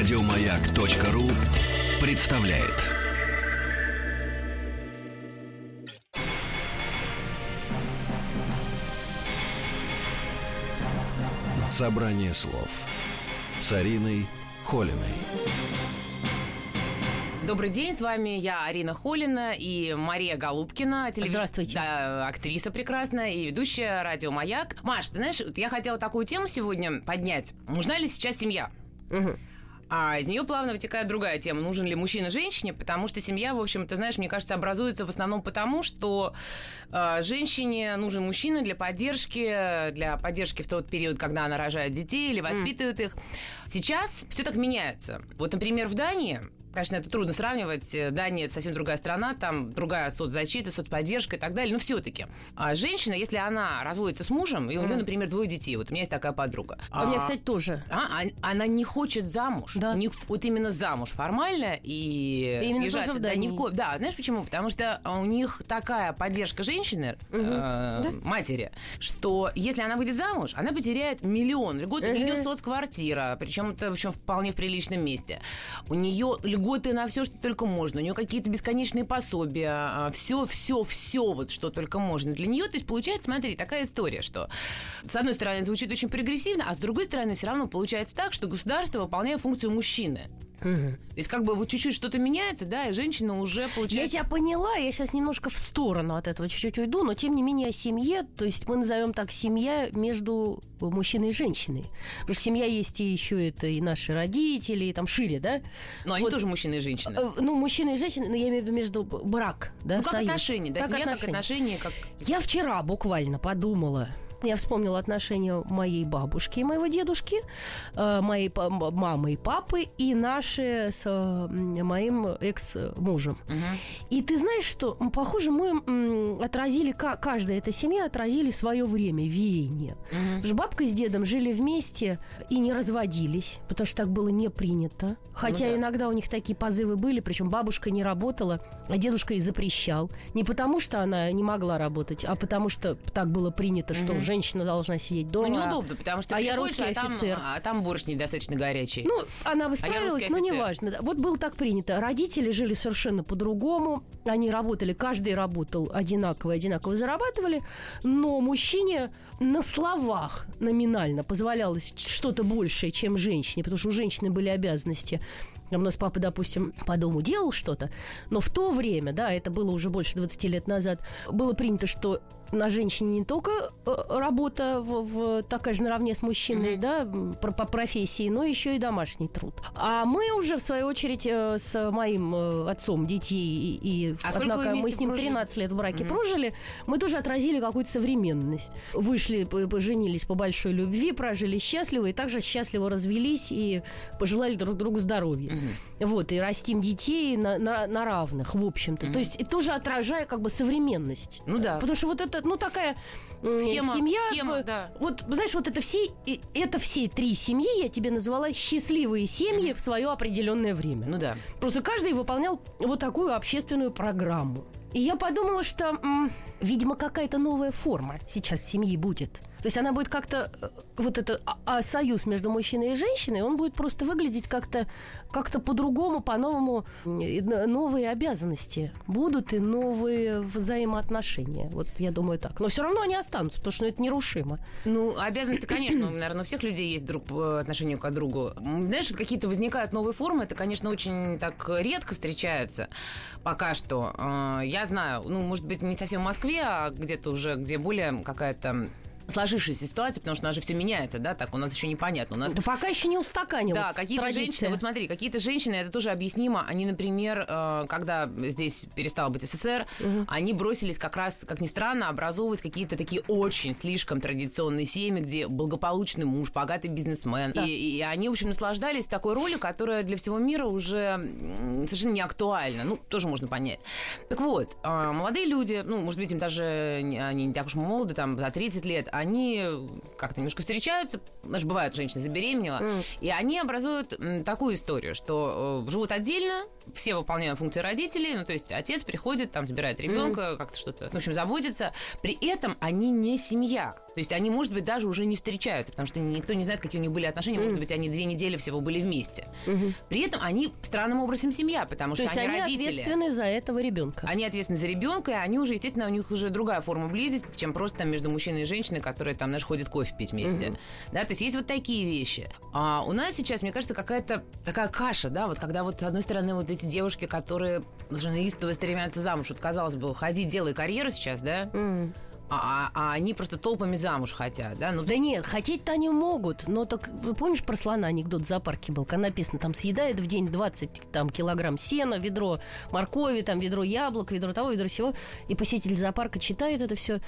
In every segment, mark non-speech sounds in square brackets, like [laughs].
Радиомаяк.ру представляет. Собрание слов с Ариной Холиной. Добрый день, с вами я, Арина Холина и Мария Голубкина. телев- Здравствуйте. Да, актриса прекрасная и ведущая радио «Маяк». Маш, ты знаешь, я хотела такую тему сегодня поднять. Нужна ли сейчас семья? А из нее плавно вытекает другая тема. Нужен ли мужчина женщине? Потому что семья, в общем, ты знаешь, мне кажется, образуется в основном потому, что э, женщине нужен мужчина для поддержки, для поддержки в тот период, когда она рожает детей или воспитывает их. Сейчас все так меняется. Вот, например, в Дании Конечно, это трудно сравнивать. Э, Дания это совсем другая страна, там другая соцзащита, соцподдержка и так далее. Но все-таки а женщина, если она разводится с мужем, и у нее, например, двое детей, вот у меня есть такая подруга. А у меня, А, кстати, тоже. а, а- она не хочет замуж. Да. Не- вот именно замуж формально и, И именно съезжаться, тоже в да, ни в ко- да, знаешь почему? Потому что у них такая поддержка женщины, э, Да. матери, что если она выйдет замуж, она потеряет миллион льгот, у нее соцквартира, причем это в общем вполне в приличном месте. У нее льготы на все, что только можно. У нее какие-то бесконечные пособия, все, все, все, вот что только можно для нее. То есть получается, смотри, такая история, что с одной стороны это звучит очень прогрессивно, а с другой стороны все равно получается так, что государство выполняет функцию мужчины. То есть как бы вот чуть-чуть что-то меняется, да, и женщина уже Я получается... тебя поняла, я сейчас немножко в сторону от этого чуть-чуть уйду, но тем не менее о семье, то есть мы назовем так семья между мужчиной и женщиной. Потому что семья есть и еще это и наши родители, и там шире, да? Но они вот. тоже мужчины и женщины. Э, Ну, мужчина и женщина, но я имею в виду между брак, да, ну, как союз. отношения, да, Как семья как отношения. отношения, как... Я вчера буквально подумала, я вспомнила отношения моей бабушки и моего дедушки, э, моей мамы и папы, и наши с моим экс-мужем. Мгм. И ты знаешь, что, похоже, мы отразили, ка- каждая эта семья отразили свое время, веяние. Что бабка с дедом жили вместе и не разводились, потому что так было не принято. Хотя Ну да. иногда у них такие позывы были, причем бабушка не работала, а дедушка и запрещал. Не потому, что она не могла работать, а потому что так было принято, что Мгм. Женщина должна сидеть дома. Ну, неудобно, потому что а я русский а там, офицер. а там борщ недостаточно горячий. Ну, она бы А справилась, русский но неважно. Вот было так принято. Родители жили совершенно по-другому. Они работали, каждый работал одинаково, одинаково зарабатывали. Но мужчине на словах номинально позволялось что-то большее, чем женщине, потому что у женщины были обязанности. Там У нас папа, допустим, по дому делал что-то, но в то время, да, это было уже больше 20 лет назад, было принято, что на женщине не только э, работа в, в- такая же наравне с мужчиной, Мгм. да, про- по профессии, но еще и домашний труд. А мы уже, в свою очередь, э, с моим э, отцом детей, и, и А однако мы с ним прожили? 13 лет в браке Мгм. прожили, мы тоже отразили какую-то современность. Вышли, п- поженились по большой любви, прожили счастливо, и также счастливо развелись и пожелали друг другу здоровья. Мгм. Вот, и растим детей на, на- на равных, в общем-то. Мгм. То есть, и тоже отражая как бы современность. Ну да. Потому что вот это, ну, такая Схема, семья... схема, да. Вот, знаешь, вот это все, это все три семьи, я тебе назвала счастливые семьи в свое определенное время. Ну да. Просто каждый выполнял вот такую общественную программу. И я подумала, что, м, видимо, какая-то новая форма сейчас семьи будет. То есть она будет как-то, э, вот это а, а, союз между мужчиной и женщиной, он будет просто выглядеть как-то как по-другому, по-новому. Новые обязанности будут и новые взаимоотношения. Вот я думаю так. Но все равно они останутся, потому что ну, это нерушимо. Ну, обязанности, конечно, наверное, у всех людей есть друг по отношению к другу. Знаешь, какие-то возникают новые формы, это, конечно, очень так редко встречается пока что. Э, Я знаю, ну, может быть, не совсем в Москве, а где-то уже, где более какая-то сложившаяся ситуация, потому что у нас же все меняется, да, так у нас еще непонятно. У нас Да пока еще не устаканилось. Да, какие-то традиция. женщины, вот смотри, какие-то женщины, это тоже объяснимо, они, например, э, когда здесь перестало быть СССР, Мгм. они бросились как раз, как ни странно, образовывать какие-то такие очень слишком традиционные семьи, где благополучный муж, богатый бизнесмен. Да. И, и они, в общем, наслаждались такой ролью, которая для всего мира уже совершенно не актуальна. Ну, тоже можно понять. Так вот, э, молодые люди, ну, может быть, им даже они не так уж молоды, там, за 30 лет, они как-то немножко встречаются, знаешь, бывает, женщина забеременела, Мгм. и они образуют такую историю, что э, живут отдельно, все выполняют функции родителей, ну, то есть отец приходит, там, забирает ребенка, как-то что-то, в общем, заботится. При этом они не семья. То есть они, может быть, даже уже не встречаются, потому что никто не знает, какие у них были отношения. Может быть, они две недели всего были вместе. При этом они странным образом семья, потому То что есть они, они родители. ответственны за этого ребенка. Они ответственны за ребенка, и они уже, естественно, у них уже другая форма близости, чем просто там между мужчиной и женщиной, которые там, знаешь, ходят кофе пить вместе. Да, то есть есть вот такие вещи. А у нас сейчас, мне кажется, какая-то такая каша, да, вот когда вот с одной стороны вот эти девушки, которые уже истово стремятся замуж, вот казалось бы, ходи, делай карьеру сейчас, да. А, а- а они просто толпами замуж хотят, да, ну Да нет, хотеть-то они могут, но так, вы помнишь про слона анекдот в зоопарке был, когда написано, там съедает в день 20 там, килограмм сена, ведро моркови, там ведро яблок, ведро того, ведро всего, и посетитель зоопарка читает это все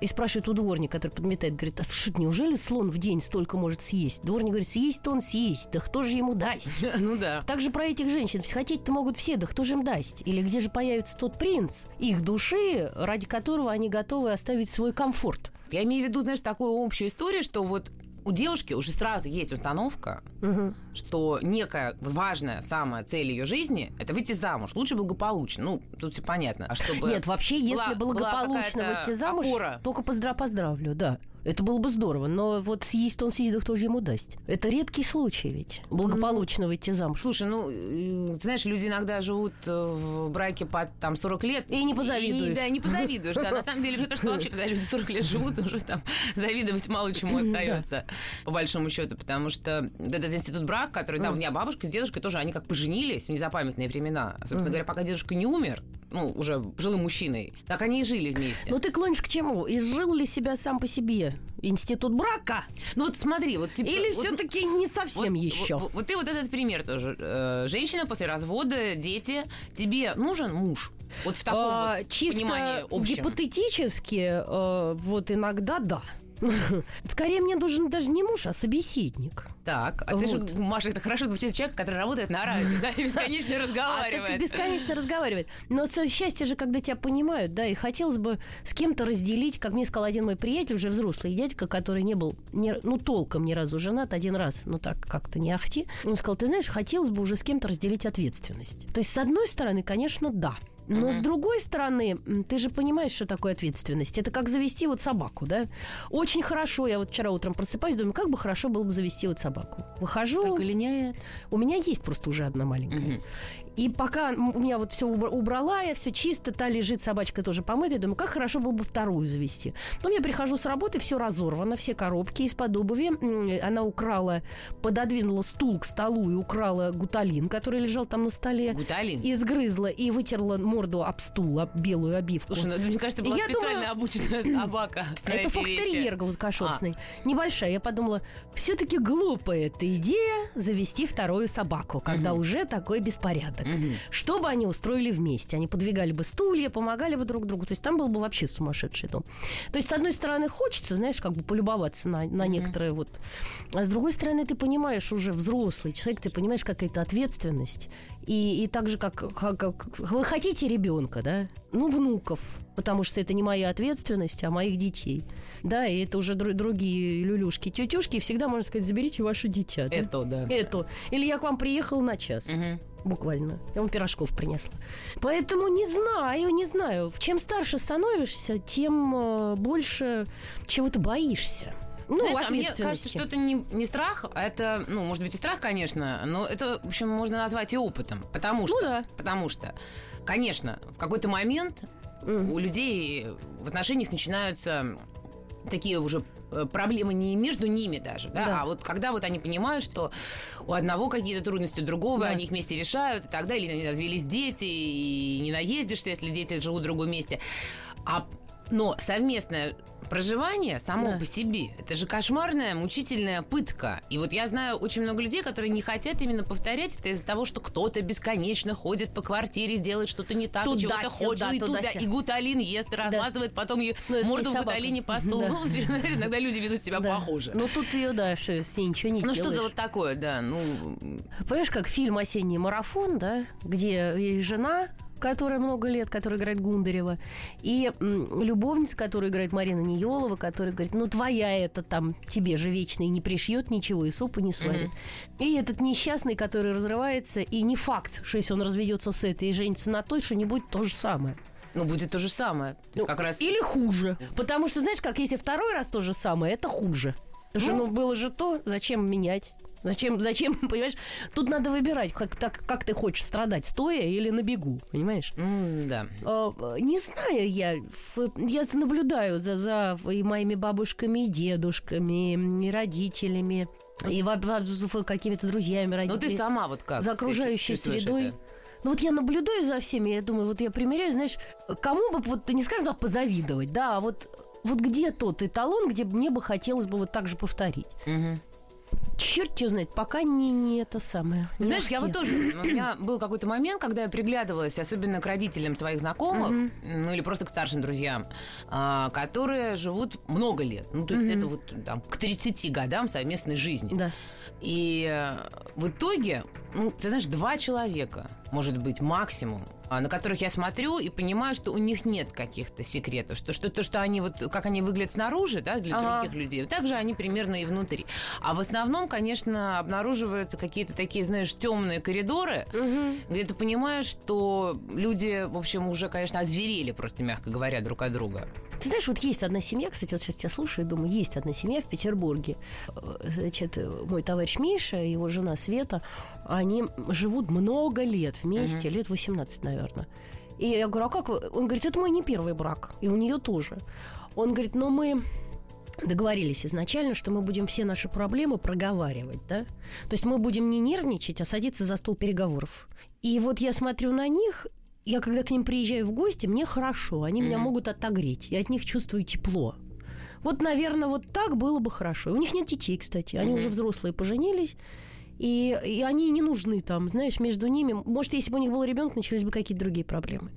и спрашивает у дворника, который подметает, говорит, а слушай, неужели слон в день столько может съесть? Дворник говорит, съесть-то он съесть, да кто же ему даст? [laughs] ну да. Так же про этих женщин. Хотеть-то могут все, да кто же им даст? Или где же появится тот принц, их души, ради которого они готовы оставить свой комфорт? Я имею в виду, знаешь, такую общую историю, что вот у девушки уже сразу есть установка, Мгм. что некая важная самая цель ее жизни – это выйти замуж. Лучше благополучно. Ну, тут все понятно. А чтобы Нет, вообще, если была- была благополучно выйти замуж, опора. только поздра поздравлю, да. Это было бы здорово, но вот съесть он съест, да кто же ему даст? Это редкий случай ведь, благополучно выйти замуж. Слушай, ну, знаешь, люди иногда живут э, в браке по там 40 лет. И не позавидуешь. И, да, не позавидуешь. Да, на самом деле, мне кажется, вообще, когда люди 40 лет живут, уже там завидовать мало чему остается, по большому счету, потому что этот институт брак, который, да, у меня бабушка с дедушкой тоже, они как поженились в незапамятные времена. Собственно говоря, пока дедушка не умер, ну, уже жилым мужчиной, так они и жили вместе. Ну ты клонишь к чему? Изжил ли себя сам по себе институт брака? Ну, вот смотри, вот... типа, Или вот- все-таки не совсем Вот- еще? Вот, вот ты вот этот пример тоже. Э, женщина после развода, дети. Тебе нужен муж? Вот в таком А, вот чисто понимании общем. гипотетически, э, вот иногда да. [laughs] Скорее мне нужен даже не муж, а собеседник. Так, а ты же, Вот. Маша, это хорошо звучит человек, который работает на радио, да, и бесконечно [laughs] А, разговаривает. так бесконечно разговаривает. Но счастье же, когда тебя понимают, да, и хотелось бы с кем-то разделить, как мне сказал один мой приятель, уже взрослый дядька, который не был, ни- ну, толком ни разу женат, один раз, ну, так, как-то не ахти. Он сказал, ты знаешь, хотелось бы уже с кем-то разделить ответственность. То есть, с одной стороны, конечно, да. Но с другой стороны, ты же понимаешь, что такое ответственность. Это как завести вот собаку, да? Очень хорошо. Я вот вчера утром просыпаюсь, думаю, как бы хорошо было бы завести вот собаку. Выхожу. Только линяет. У меня есть просто уже одна маленькая. И пока у меня вот все убрала, я все чисто, та лежит, собачка тоже помытая, думаю, как хорошо было бы вторую завести. Но я прихожу с работы, все разорвано, все коробки из-под обуви. Она украла, пододвинула стул к столу и украла гуталин, который лежал там на столе. Гуталин. И сгрызла, и вытерла морду об стул, об белую обивку. Слушай, ну это, мне кажется, была Я специально думаю- обученная [laughs] собака. Это фокстерьер гладкошерстный. Небольшая. Я подумала, все-таки глупая эта идея завести вторую собаку, когда Мгм. уже такой беспорядок. Мгм. Что бы они устроили вместе? Они подвигали бы стулья, помогали бы друг другу. То есть там был бы вообще сумасшедший дом. То есть, с одной стороны, хочется, знаешь, как бы полюбоваться на, на Мгм. некоторые вот... А с другой стороны, ты понимаешь, уже взрослый человек, ты понимаешь, какая-то ответственность. И, и так же, как, как- как- вы хотите ребенка, да? Ну, внуков, потому что это не моя ответственность, а моих детей. Да, и это уже дру- другие люлюшки, тетюшки, и всегда можно сказать, заберите ваше дитя. да? Это, да. Это. Или я к вам приехала на час Мгм. буквально. Я вам пирожков принесла. Поэтому не знаю, не знаю. Чем старше становишься, тем э, больше чего ты боишься. Ну, Знаешь, а мне кажется, что это не, не страх, а это, ну, может быть, и страх, конечно, но это, в общем, можно назвать и опытом. Потому что, Ну да. потому что, конечно, в какой-то момент Мгм. у людей в отношениях начинаются такие уже э, проблемы не между ними даже, да, Да. а вот когда вот они понимают, что у одного какие-то трудности, у другого, Да. они их вместе решают и так далее, или развелись дети, и не наездишься, если дети живут в другом месте. А, но совместное проживание само Да. по себе, это же кошмарная, мучительная пытка. И вот я знаю очень много людей, которые не хотят именно повторять это из-за того, что кто-то бесконечно ходит по квартире, делает что-то не так, и чего-то хочет, и туда, и гуталин ест, размазывает потом ее Ну, морду в гуталине по. Да. [laughs] Ну, знаешь, иногда люди ведут себя Да. похоже. Ну, тут ее, да, что с ней ничего не Ну, сделаешь. что-то вот такое, да. Ну, Понимаешь, как фильм «Осенний марафон», да, где жена, которая много лет, которая играет Гундарева, и любовница, которую играет Марина Ниелова, которая говорит, ну твоя это там тебе же вечно и не пришьет ничего, и супа не сварит. И этот несчастный, который разрывается, и не факт, что если он разведется с этой и женится на той, что не будет то же самое. Ну, будет то же самое. То Ну, как раз... Или хуже. Потому что, знаешь, как если второй раз то же самое, это хуже. Потому что, ну, было же то, зачем менять? Зачем, зачем, [laughs] понимаешь? Тут надо выбирать, как, так, как ты хочешь страдать, стоя или на бегу, понимаешь? М, да. А, Не знаю я, я наблюдаю за, за и моими бабушками, и дедушками, и родителями, и во- в- какими-то друзьями Ну, родителями. ты сама вот как? за окружающей средой. это? Ну вот я наблюдаю за всеми, я думаю, вот я примеряю, знаешь, кому бы, вот не скажем, да, позавидовать, да, а вот, вот где тот эталон, где мне бы хотелось бы вот так же повторить. Мгм. Черт его знает, пока не, не это самое. Не Знаешь, я ахти. вот тоже, у меня был какой-то момент, когда я приглядывалась, особенно к родителям своих знакомых, ну или просто к старшим друзьям, а, которые живут много лет. Ну, то есть это вот там к 30 годам совместной жизни. Да. И э, в итоге, ну, ты знаешь, два человека, может быть, максимум, на которых я смотрю и понимаю, что у них нет каких-то секретов, что, что то, что они вот, как они выглядят снаружи, да, для Ага. других людей, так же они примерно и внутри. А в основном, конечно, обнаруживаются какие-то такие, знаешь, темные коридоры, где ты понимаешь, что люди, в общем, уже, конечно, озверели просто, мягко говоря, друг от друга. Ты знаешь, вот есть одна семья, кстати, вот сейчас тебя слушаю и думаю, есть одна семья в Петербурге. Э, Значит, э, мой товарищ Миша и его жена Света, они живут много лет вместе, лет 18, наверное. И я говорю, а как вы? Он говорит, это мой не первый брак, и у нее тоже. Он говорит, но мы договорились изначально, что мы будем все наши проблемы проговаривать, да? То есть мы будем не нервничать, а садиться за стол переговоров. И вот я смотрю на них, я когда к ним приезжаю в гости, мне хорошо, они меня могут отогреть, я от них чувствую тепло. Вот, наверное, вот так было бы хорошо. У них нет детей, кстати, они уже взрослые поженились. И, и они не нужны там, знаешь, между ними. Может, если бы у них был ребенок, начались бы какие-то другие проблемы.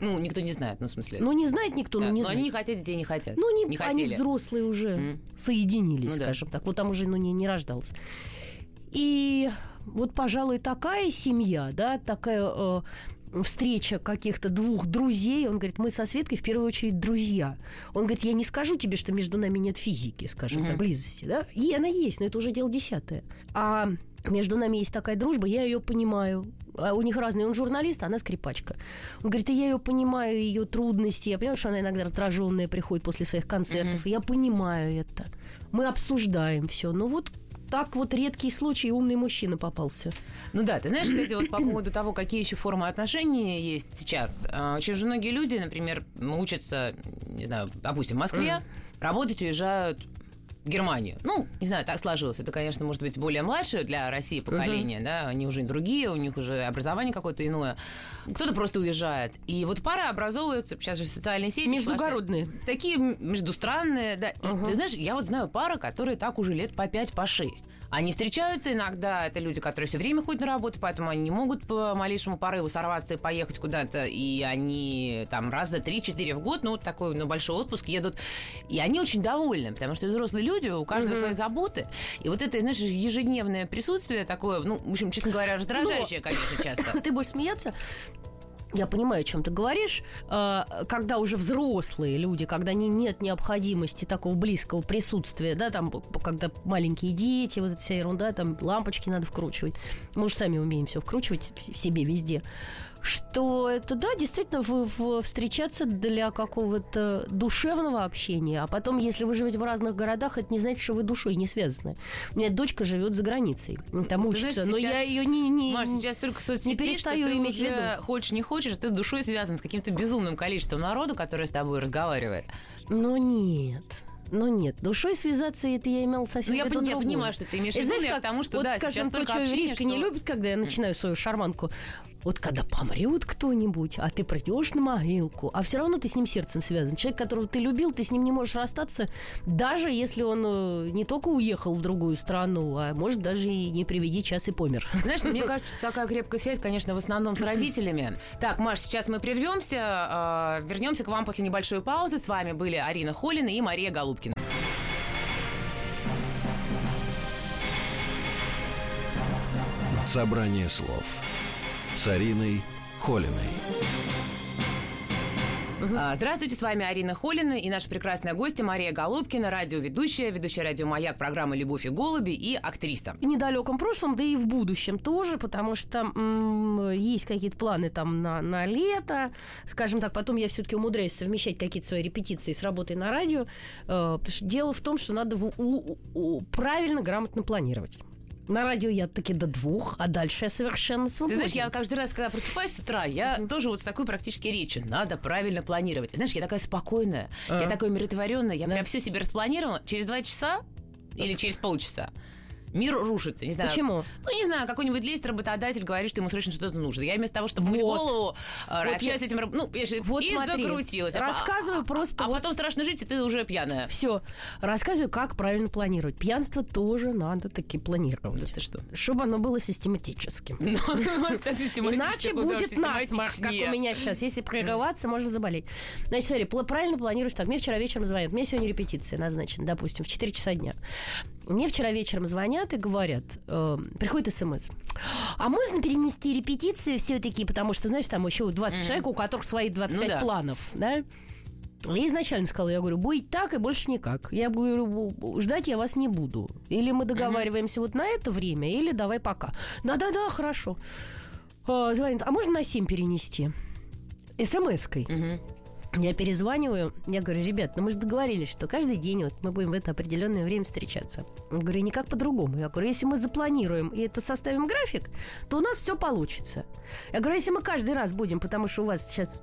Ну, никто не знает, ну, в смысле. Ну, не знает никто, да. ну, не Но знает. они не хотят, детей не хотят. Ну, не, не они хотели. взрослые уже Мгм. соединились, Ну да. скажем так. Вот там уже ну, не, не рождался. И вот, пожалуй, такая семья, да, такая э, встреча каких-то двух друзей. Он говорит, мы со Светкой в первую очередь друзья. Он говорит, я не скажу тебе, что между нами нет физики, скажем Мгм. так, близости, да? И она есть, но это уже дело десятое. А между нами есть такая дружба, я ее понимаю. А у них разные. Он журналист, а она скрипачка. Он говорит, и я ее понимаю, ее трудности. Я понимаю, что она иногда раздраженная приходит после своих концертов. И я понимаю это. Мы обсуждаем все. Ну вот так вот редкий случай умный мужчина попался. Ну да, ты знаешь, кстати, вот по поводу того, какие еще формы отношений есть сейчас. а, Очень же многие люди, например, учатся, не знаю, допустим, в Москве, работать уезжают Германию. Ну, не знаю, так сложилось. Это, конечно, может быть более младшее для России поколение, да, они уже другие, у них уже образование какое-то иное. Кто-то просто уезжает. И вот пары образовываются, сейчас же социальные сети. Междугородные. сплошные. Такие междустранные, да. И Ага. ты знаешь, я вот знаю пары, которые так уже лет по 5, по 6. Они встречаются иногда, это люди, которые все время ходят на работу, поэтому они не могут по малейшему порыву сорваться и поехать куда-то, и они там раз за 3-4 в год, ну, вот такой на большой отпуск едут, и они очень довольны, потому что взрослые люди, у каждого Мгм. свои заботы, и вот это, знаешь, ежедневное присутствие такое, ну, в общем, честно говоря, раздражающее, конечно, часто. [laughs] Ты будешь смеяться? Я понимаю, о чем ты говоришь. А, Когда уже взрослые люди, когда не, нет необходимости такого близкого присутствия, да, там, когда маленькие дети, вот эта вся ерунда, там лампочки надо вкручивать. Мы же сами умеем все вкручивать в себе везде. Что это, да, действительно, в- в- встречаться для какого-то душевного общения. А потом, если вы живете в разных городах, это не значит, что вы душой не связаны. У меня дочка живет за границей. Там Ну, ты знаешь, учится. но сейчас- я ее не, не, Маш, сейчас только соцсетей, что перестаю ты иметь уже виду. хочешь, не хочешь, ты душой связан с каким-то безумным количеством народу, который с тобой разговаривает. Но нет. Но нет, душой связаться это я имел совсем Ну, я, пон- я понимаю, что ты имеешь в виду, знаешь, я как, к тому, что, вот, да, скажем, сейчас то, только что общение, что... не любит, когда я начинаю свою шарманку. Вот когда помрет кто-нибудь, а ты придешь на могилку, а все равно ты с ним сердцем связан. Человек, которого ты любил, ты с ним не можешь расстаться, даже если он э, не только уехал в другую страну, а может даже и не приведи час и помер. [laughs] Знаешь, мне кажется, что такая крепкая связь, конечно, в основном с родителями. Так, Маш, сейчас мы прервемся, э, вернемся к вам после небольшой паузы. С вами были Арина Холина и Мария Голубкина. Собрание слов с Ариной Холиной. А, Здравствуйте, с вами Арина Холина и наша прекрасная гостья Мария Голубкина, радиоведущая, ведущая радио «Маяк» программы «Любовь и голуби» и актриса. В недалеком прошлом, да и в будущем тоже, потому что м, есть какие-то планы там на, на лето. Скажем так, потом я все-таки умудряюсь совмещать какие-то свои репетиции с работой на радио. Э, потому что дело в том, что надо в- у- у- правильно, грамотно планировать. На радио я таки до двух, а дальше я совершенно Ты свободен. знаешь, я каждый раз, когда просыпаюсь с утра, я тоже вот с такой практически речью. Надо правильно планировать. Знаешь, я такая спокойная, я А. такая умиротворенная, я Да. прям все себе распланировала. Через два часа или через полчаса мир рушится. Не знаю. Почему? Ну, не знаю, какой-нибудь лезет работодатель, говорит, что ему срочно что-то нужно. Я вместо того, чтобы Вот. голову, э, Вот я- с этим... Ну, понимаешь, Вот и смотри, закрутилась. А рассказываю а- просто А, вот- потом страшно жить, и ты уже пьяная. Все. Рассказываю, как правильно планировать. Пьянство тоже надо таки планировать. ты что? Чтобы оно было систематическим. [laughs] Ну, Иначе будет насморк, как у меня сейчас. Если прерываться, можно заболеть. Значит, смотри, правильно планируешь так. Мне вчера вечером звонят. Мне сегодня репетиция назначена, допустим, в 4 часа дня. Мне вчера вечером звонят и говорят, э, приходит смс. А можно перенести репетицию все-таки, потому что, знаешь, там еще 20 Мгм. человек, у которых свои 25 Ну да. планов, да? Я изначально сказала, я говорю, будет так и больше никак. Я говорю, «Бу- ждать я вас не буду. Или мы договариваемся вот на это время, или давай пока. Да-да-да, хорошо. А, звонит, а можно на 7 перенести? СМС-кой. Мгм. Я перезваниваю, я говорю, ребят, ну мы же договорились, что каждый день вот мы будем в это определенное время встречаться. Я говорю, никак по-другому. Я говорю, если мы запланируем и это составим график, то у нас все получится. Я говорю, если мы каждый раз будем, потому что у вас сейчас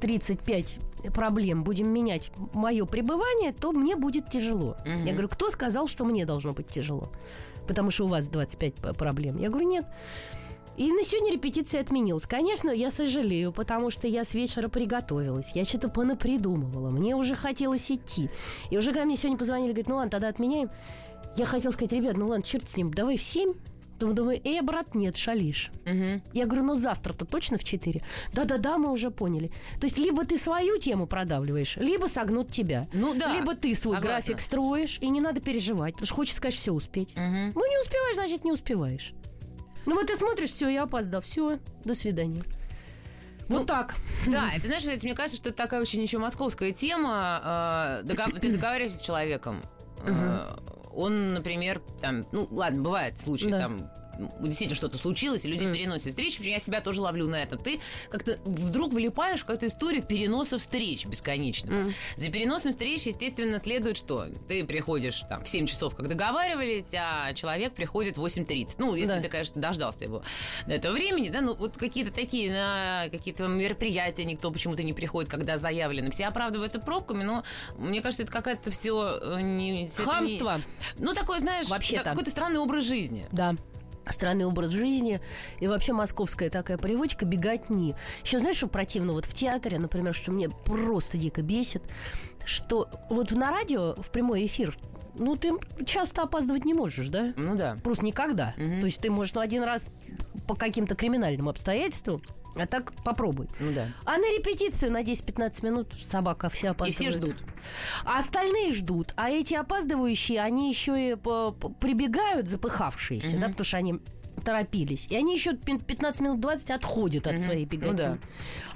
35 проблем, будем менять мое пребывание, то мне будет тяжело. Мгм. Я говорю, кто сказал, что мне должно быть тяжело? Потому что у вас 25 п- проблем. Я говорю, нет. И на сегодня репетиция отменилась. Конечно, я сожалею, потому что я с вечера приготовилась. Я что-то понапридумывала. Мне уже хотелось идти. И уже когда мне сегодня позвонили, говорят, ну ладно, тогда отменяем. Я хотела сказать, ребят, ну ладно, черт с ним, давай в 7. Думаю, думаю, э, брат, нет, шалишь. Мгм. Я говорю, ну завтра-то точно в 4? Да-да-да, мы уже поняли. То есть либо ты свою тему продавливаешь, либо согнут тебя. Ну да. Либо ты свой согласна. график строишь, и не надо переживать, потому что хочется, конечно, все успеть. Мгм. Ну, не успеваешь, значит, не успеваешь. Ну, вот ты смотришь, все, я опоздал. Все, до свидания. Вот Ну, так. Да, это знаешь, это, мне кажется, что это такая очень еще московская тема. э, дога- Ты договариваешься с человеком. э, Он, например, там, ну ладно, бывает случаи, Да. там ну, действительно что-то случилось, и люди Мгм. переносят встречи, причем я себя тоже ловлю на этом. Ты как-то вдруг влипаешь в какую-то историю переноса встреч бесконечно. Мгм. За переносом встреч, естественно, следует что? Ты приходишь там в 7 часов, как договаривались, а человек приходит в 8.30. Ну, если Да. ты, конечно, дождался его до этого времени, да, ну, вот какие-то такие на какие-то мероприятия никто почему-то не приходит, когда заявлено. Все оправдываются пробками, но мне кажется, это какая-то все не... всё это не- Хамство. Ну, такой, знаешь, Вообще-то. какой-то странный образ жизни. Да. Странный образ жизни и вообще московская такая привычка бегать не. Еще знаешь, что противно вот в театре, например, что мне просто дико бесит, что вот на радио в прямой эфир, ну ты часто опаздывать не можешь, да? Ну да. Просто никогда. Мгм. То есть ты можешь ну, один раз по каким-то криминальным обстоятельствам, а так попробуй. Ну да. А на репетицию на 10-15 минут собака вся И опаздывает. все ждут. А остальные ждут. А эти опаздывающие, они еще и прибегают, запыхавшиеся, Мгм. да, потому что они торопились. И они еще пин- 15 минут 20 отходят от Мгм. своей Ну беготни. да.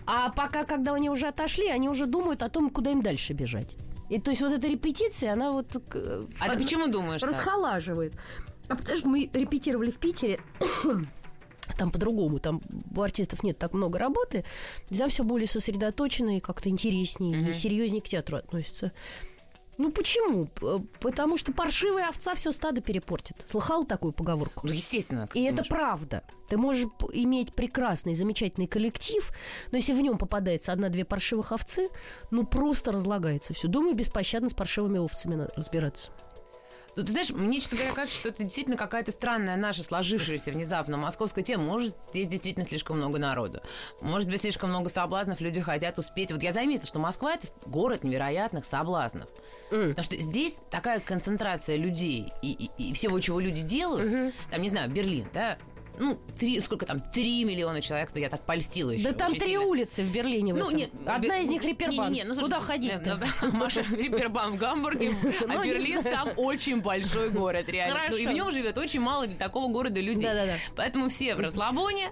А пока, когда они уже отошли, они уже думают о том, куда им дальше бежать. И то есть вот эта репетиция, она вот... э, А ты она почему думаешь так? Расхолаживает. А потому что мы репетировали в Питере, там по-другому, там у артистов нет так много работы, там все более сосредоточено и как-то интереснее, Мгм. и серьезнее к театру относится. Ну почему? Потому что паршивая овца все стадо перепортит. Слыхал такую поговорку? Ну, естественно. И это правда. Ты можешь иметь прекрасный, замечательный коллектив, но если в нем попадается одна-две паршивых овцы, ну просто разлагается все. Думаю, беспощадно с паршивыми овцами надо разбираться. Ну, ты знаешь, мне, честно говоря, кажется, что это действительно какая-то странная наша сложившаяся внезапно московская тема. Может, здесь действительно слишком много народу. Может быть, слишком много соблазнов, люди хотят успеть. Вот я заметила, что Москва – это город невероятных соблазнов. Потому что здесь такая концентрация людей и, и- и всего, чего люди делают, там, не знаю, Берлин, да, ну, три, сколько там, три миллиона человек, то я так польстила еще. Да там три улицы в Берлине. В Ну, нет, Одна из них не- Репербанк. не- не, ну, слушай, Куда э, ходить-то? [laughs] [laughs] ну, Маша, Репербанк в Гамбурге, а Ну, не Берлин сам очень большой город, реально. Ну, и в нем живет очень мало для такого города людей. Да-да-да. Поэтому все в расслабоне,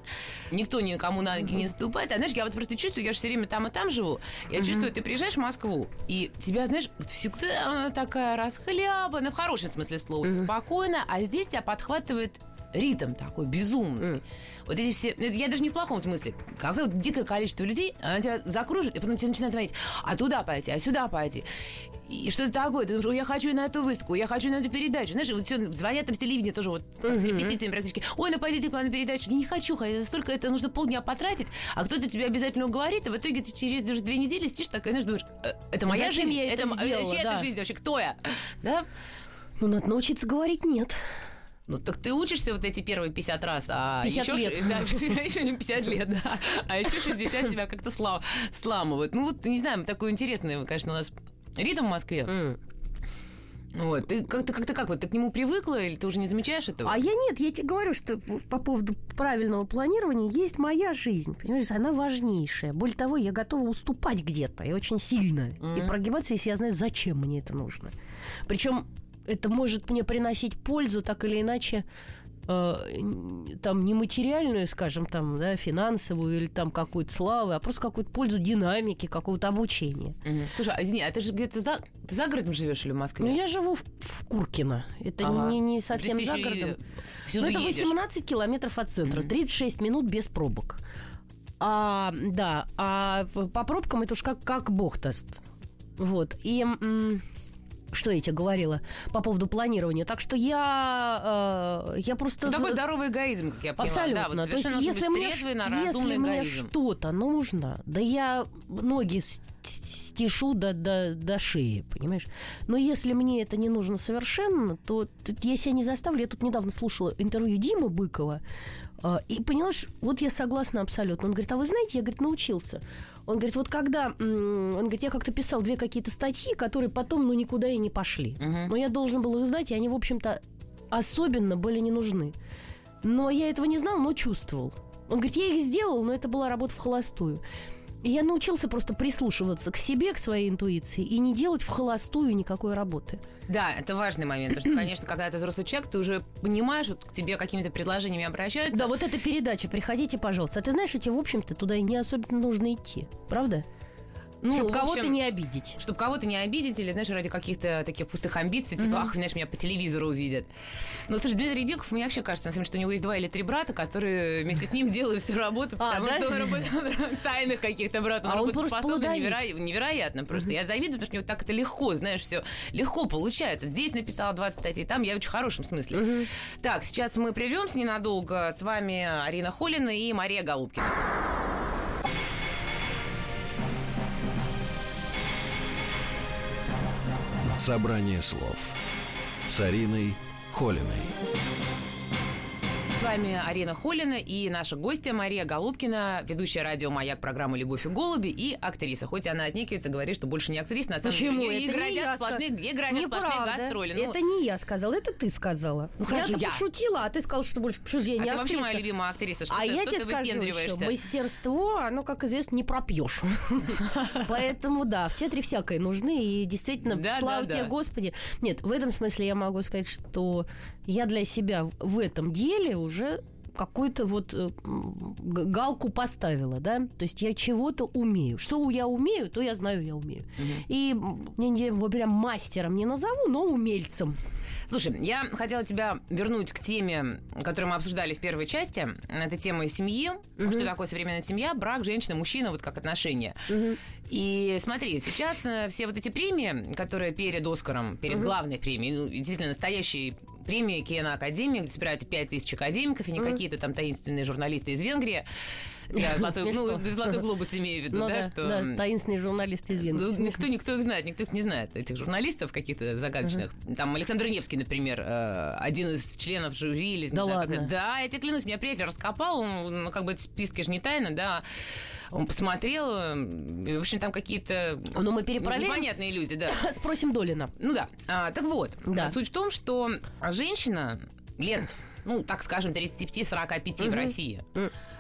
никто никому на ноги не наступает. А знаешь, я вот просто чувствую, я же все время там и там живу. Я чувствую, ты приезжаешь в Москву, и тебя, знаешь, всегда она такая расхлябана, в хорошем смысле слова, спокойно, а здесь тебя подхватывает ритм такой безумный. Вот эти все... Я даже не в плохом смысле. Какое вот дикое количество людей, она тебя закружит, и потом тебе начинает звонить, а туда пойти, а сюда пойти. И что-то такое. Ты думаешь, «Ой, я хочу на эту выставку, я хочу на эту передачу. Знаешь, вот все звонят там с телевидения тоже вот как с репетициями практически. Ой, ну пойдите к нам на передачу. Я не хочу, это столько, это нужно полдня потратить, а кто-то тебя обязательно уговорит, и в итоге ты через даже две недели сидишь такая, знаешь, думаешь, «Э, это моя Зачем жизнь, я это м- сделала, вообще да. это жизнь, вообще кто я? Да? Ну, надо научиться говорить «нет». Ну, так ты учишься вот эти первые 50 раз, а 50 еще, лет. да, еще не 50 лет, да. А еще 60 тебя как-то сла- сламывают. Ну, вот, не знаю, такой интересный, конечно, у нас ритм в Москве. Вот. Ты как-то как-то как вот, ты к нему привыкла или ты уже не замечаешь этого? А я нет, я тебе говорю, что по поводу правильного планирования есть моя жизнь, понимаешь, она важнейшая. Более того, я готова уступать где-то, и очень сильно, и Мгм. прогибаться, если я знаю, зачем мне это нужно. Причем это может мне приносить пользу так или иначе, э, там не материальную, скажем, там, да, финансовую или там какую-то славу, а просто какую-то пользу динамики, какого-то обучения. Мгм. Слушай, а извини, а ты же где-то за... Ты за городом живешь или в Москве? Ну, я живу в, в Куркино. Это Ага. не, не совсем за городом. всюду Ну, это едешь. 18 километров от центра, Мгм. 36 минут без пробок. А, да, а по пробкам это уж как, как бог даст. Вот. И м, что я тебе говорила по поводу планирования? Так что я, э, я просто... Ну, такой здоровый эгоизм, как я поняла. Абсолютно. Да, вот То есть, если мне, трезвый, если мне что-то нужно, да я ноги с- с- стешу до, до, до шеи, понимаешь? Но если мне это не нужно совершенно, то я себя не заставлю. Я тут недавно слушала интервью Димы Быкова, а, и поняла, вот я согласна абсолютно. Он говорит, а вы знаете, я, говорит, научился. Он говорит, вот когда... Он говорит, я как-то писал две какие-то статьи, которые потом, ну, никуда и не пошли. Мгм. Но я должен был их знать, и они, в общем-то, особенно были не нужны. Но я этого не знал, но чувствовал. Он говорит, я их сделал, но это была работа в холостую. И я научился просто прислушиваться к себе, к своей интуиции, и не делать в холостую никакой работы. Да, это важный момент, потому что, конечно, когда ты взрослый человек, ты уже понимаешь, вот к тебе какими-то предложениями обращаются. Да, вот эта передача, приходите, пожалуйста. А ты знаешь, тебе, в общем-то, туда и не особенно нужно идти. Правда? Ну, Чтобы кого-то не обидеть. Чтобы кого-то не обидеть или, знаешь, ради каких-то таких пустых амбиций, типа, Мгм. ах, знаешь, меня по телевизору увидят. Ну, слушай, Дмитрий Беков, мне вообще кажется, на самом деле, что у него есть два или три брата, которые вместе с ним делают всю работу, А, потому да? что он работает тайных каких-то братов, он А работает способно, неверо- невероятно просто. Я завидую, потому что у него так это легко, знаешь, все легко получается. Здесь написала 20 статей, там я в очень хорошем смысле. Мгм. Так, сейчас мы прервемся ненадолго. С вами Арина Холина и Мария Голубкина. Собрание слов с Ариной Холиной. С вами Арина Холина и наша гостья Мария Голубкина, ведущая радио «Маяк» программы «Любовь и голуби» и актриса. Хоть она отнекивается, говорит, что больше не актриса, на самом Почему? деле ей не я грозят сплошные, ей грозят сплошные гастроли. Ну, Это не я сказала, это ты сказала. Ну, хорошо, Я-то я. пошутила, а ты сказал, что больше же я а не ты вообще актриса. моя любимая актриса. Что а ты, я что тебе ты скажу еще, мастерство, оно, как известно, не пропьешь. [laughs] Поэтому, да, в театре всякое нужны, и действительно, слава тебе. Господи. Нет, в этом смысле я могу сказать, что я для себя в этом деле уже какую-то вот э, галку поставила, да, то есть я чего-то умею. Что я умею, то я знаю, я умею. Мгм. И не, не, прям мастером не назову, но умельцем. Слушай, я хотела тебя вернуть к теме, которую мы обсуждали в первой части. Это тема семьи. Мгм. Что такое современная семья, брак, женщина, мужчина, вот как отношения. И смотри, сейчас э, все вот эти премии, которые перед Оскаром, перед Мгм. главной премией, ну, действительно настоящие премии Киноакадемии, где собираются 5000 академиков, и не Мгм. какие-то там таинственные журналисты из Венгрии. Я золотой, ну, глобус имею в виду, Ну да, да, что... да, таинственный журналист из Ну, Венгрии. никто, никто их знает, никто их не знает, этих журналистов каких-то загадочных. Там Александр Невский, например, э, один из членов жюри. Или, Да ладно? как. Да, я тебе клянусь, меня приятель раскопал, он, ну, как бы списки же не тайна, да. Он посмотрел, э, и, в общем, там какие-то Ну, мы ну, перепроверим. непонятные люди, да. [coughs] Спросим Долина. Ну да. А, так вот, Да. суть в том, что женщина лет ну, так скажем, 35-45 в России.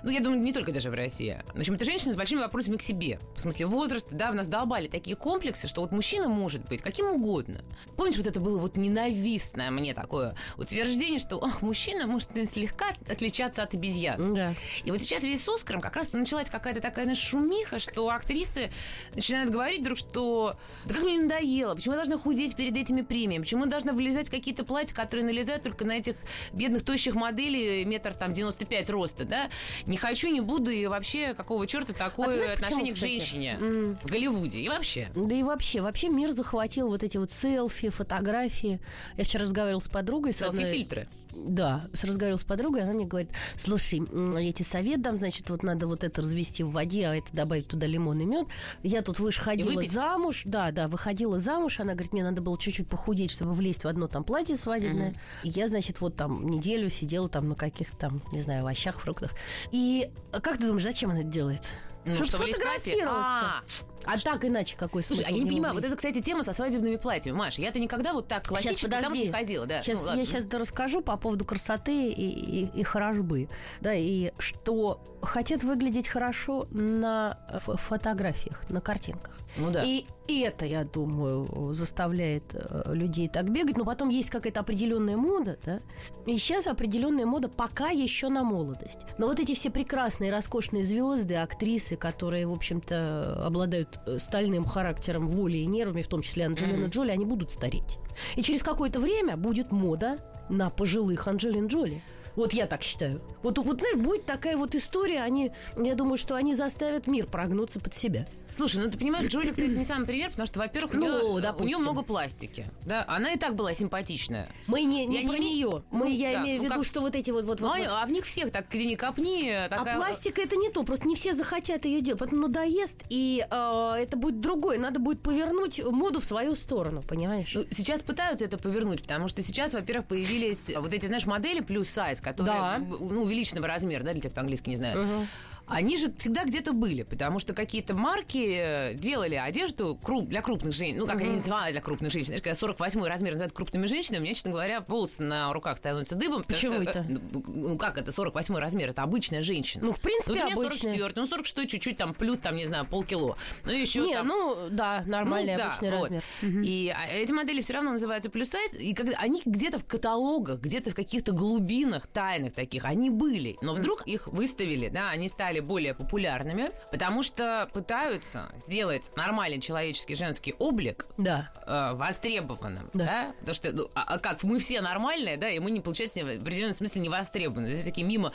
Ну, я думаю, не только даже в России. В общем, это женщина с большими вопросами к себе. В смысле возраста, да, в нас долбали такие комплексы, что вот мужчина может быть каким угодно. Помнишь, вот это было вот ненавистное мне такое утверждение, что ах, мужчина может слегка отличаться от обезьян. Да. И вот сейчас весь с Оскаром как раз началась какая-то такая знаешь, шумиха, что актрисы начинают говорить вдруг, что да как мне надоело, почему я должна худеть перед этими премиями, почему я должна влезать в какие-то платья, которые налезают только на этих бедных тощих моделей метр там 95 роста, да? Не хочу, не буду, и вообще какого черта такое А знаешь, отношение почему, к женщине М. в Голливуде и вообще. Да и вообще, вообще мир захватил вот эти вот селфи, фотографии. Я вчера разговаривала с подругой. Селфи-фильтры. Да, разговаривала с подругой, она мне говорит, слушай, я тебе совет дам, значит, вот надо вот это развести в воде, а это добавить туда лимон и мед. Я тут выше ходила выпить? замуж, да, да, выходила замуж, она говорит, мне надо было чуть-чуть похудеть, чтобы влезть в одно там платье свадебное. И я, значит, вот там неделю сидела там на каких-то там, не знаю, овощах, фруктах. И как ты думаешь, зачем она это делает? Ну, Чтоб чтобы платье? сфотографироваться. А, А так иначе какой Слушай, смысл а я не понимаю, вот влезть? это, кстати, тема со свадебными платьями. Маша, я-то никогда вот так классически Сейчас, подожди. не ходила. Да. Сейчас, Ну, ладно. я сейчас расскажу по поводу красоты и, и, и хорошбы. Да, и что хотят выглядеть хорошо на фотографиях, на картинках. Ну да. И это, я думаю, заставляет э, людей так бегать. Но потом есть какая-то определенная мода, да. И сейчас определенная мода пока еще на молодость. Но вот эти все прекрасные, роскошные звезды, актрисы, которые, в общем-то, обладают э, стальным характером, волей и нервами, в том числе Анджелина. Джоли, они будут стареть. И через какое-то время будет мода на пожилых Анджелин Джоли. Вот я так считаю. Вот, вот знаешь, будет такая вот история, они, я думаю, что они заставят мир прогнуться под себя. Слушай, ну ты понимаешь, Джоли, кстати, не самый пример, потому что, во-первых, у, Ну, нее, у допустим. нее много пластики. Да, она и так была симпатичная. Мы не, не Я про не- нее. Мы, ну, я да, имею в ну виду, как- что вот эти вот... вот, Ну, вот, а, вот. а в них всех так, где ни копни, такая... А пластика это не то, просто не все захотят ее делать, поэтому надоест, и э, это будет другое. Надо будет повернуть моду в свою сторону, понимаешь? Ну, сейчас пытаются это повернуть, потому что сейчас, во-первых, появились вот эти, знаешь, модели плюс сайз, которые, Да. ну, увеличенного размера, да, для тех, кто английский не знает. Мгм. Они же всегда где-то были, потому что какие-то марки э, делали одежду круп- для крупных женщин. Ну, как они называют для крупных женщин. Знаешь, когда 48 размер называют крупными женщинами, у меня, честно говоря, волосы на руках становятся дыбом. Почему что, это? э, Ну, как это 48 размер? Это обычная женщина. Ну, в принципе, вот у меня обычная. 44, ну, 46 чуть-чуть там плюс, там, не знаю, полкило. Ну, еще не, там... ну да, нормальный Ну, да, обычный вот. размер. И а, эти модели все равно называются плюс сайз, и когда они где-то в каталогах, где-то в каких-то глубинах тайных таких, они были, но вдруг их выставили, да, они стали более популярными, потому что пытаются сделать нормальный человеческий женский облик Да. э, востребованным, да. Да. Потому что, ну, а, а как, мы все нормальные, да, и мы не, получается, в определенном смысле не востребованы. То есть такие мимо,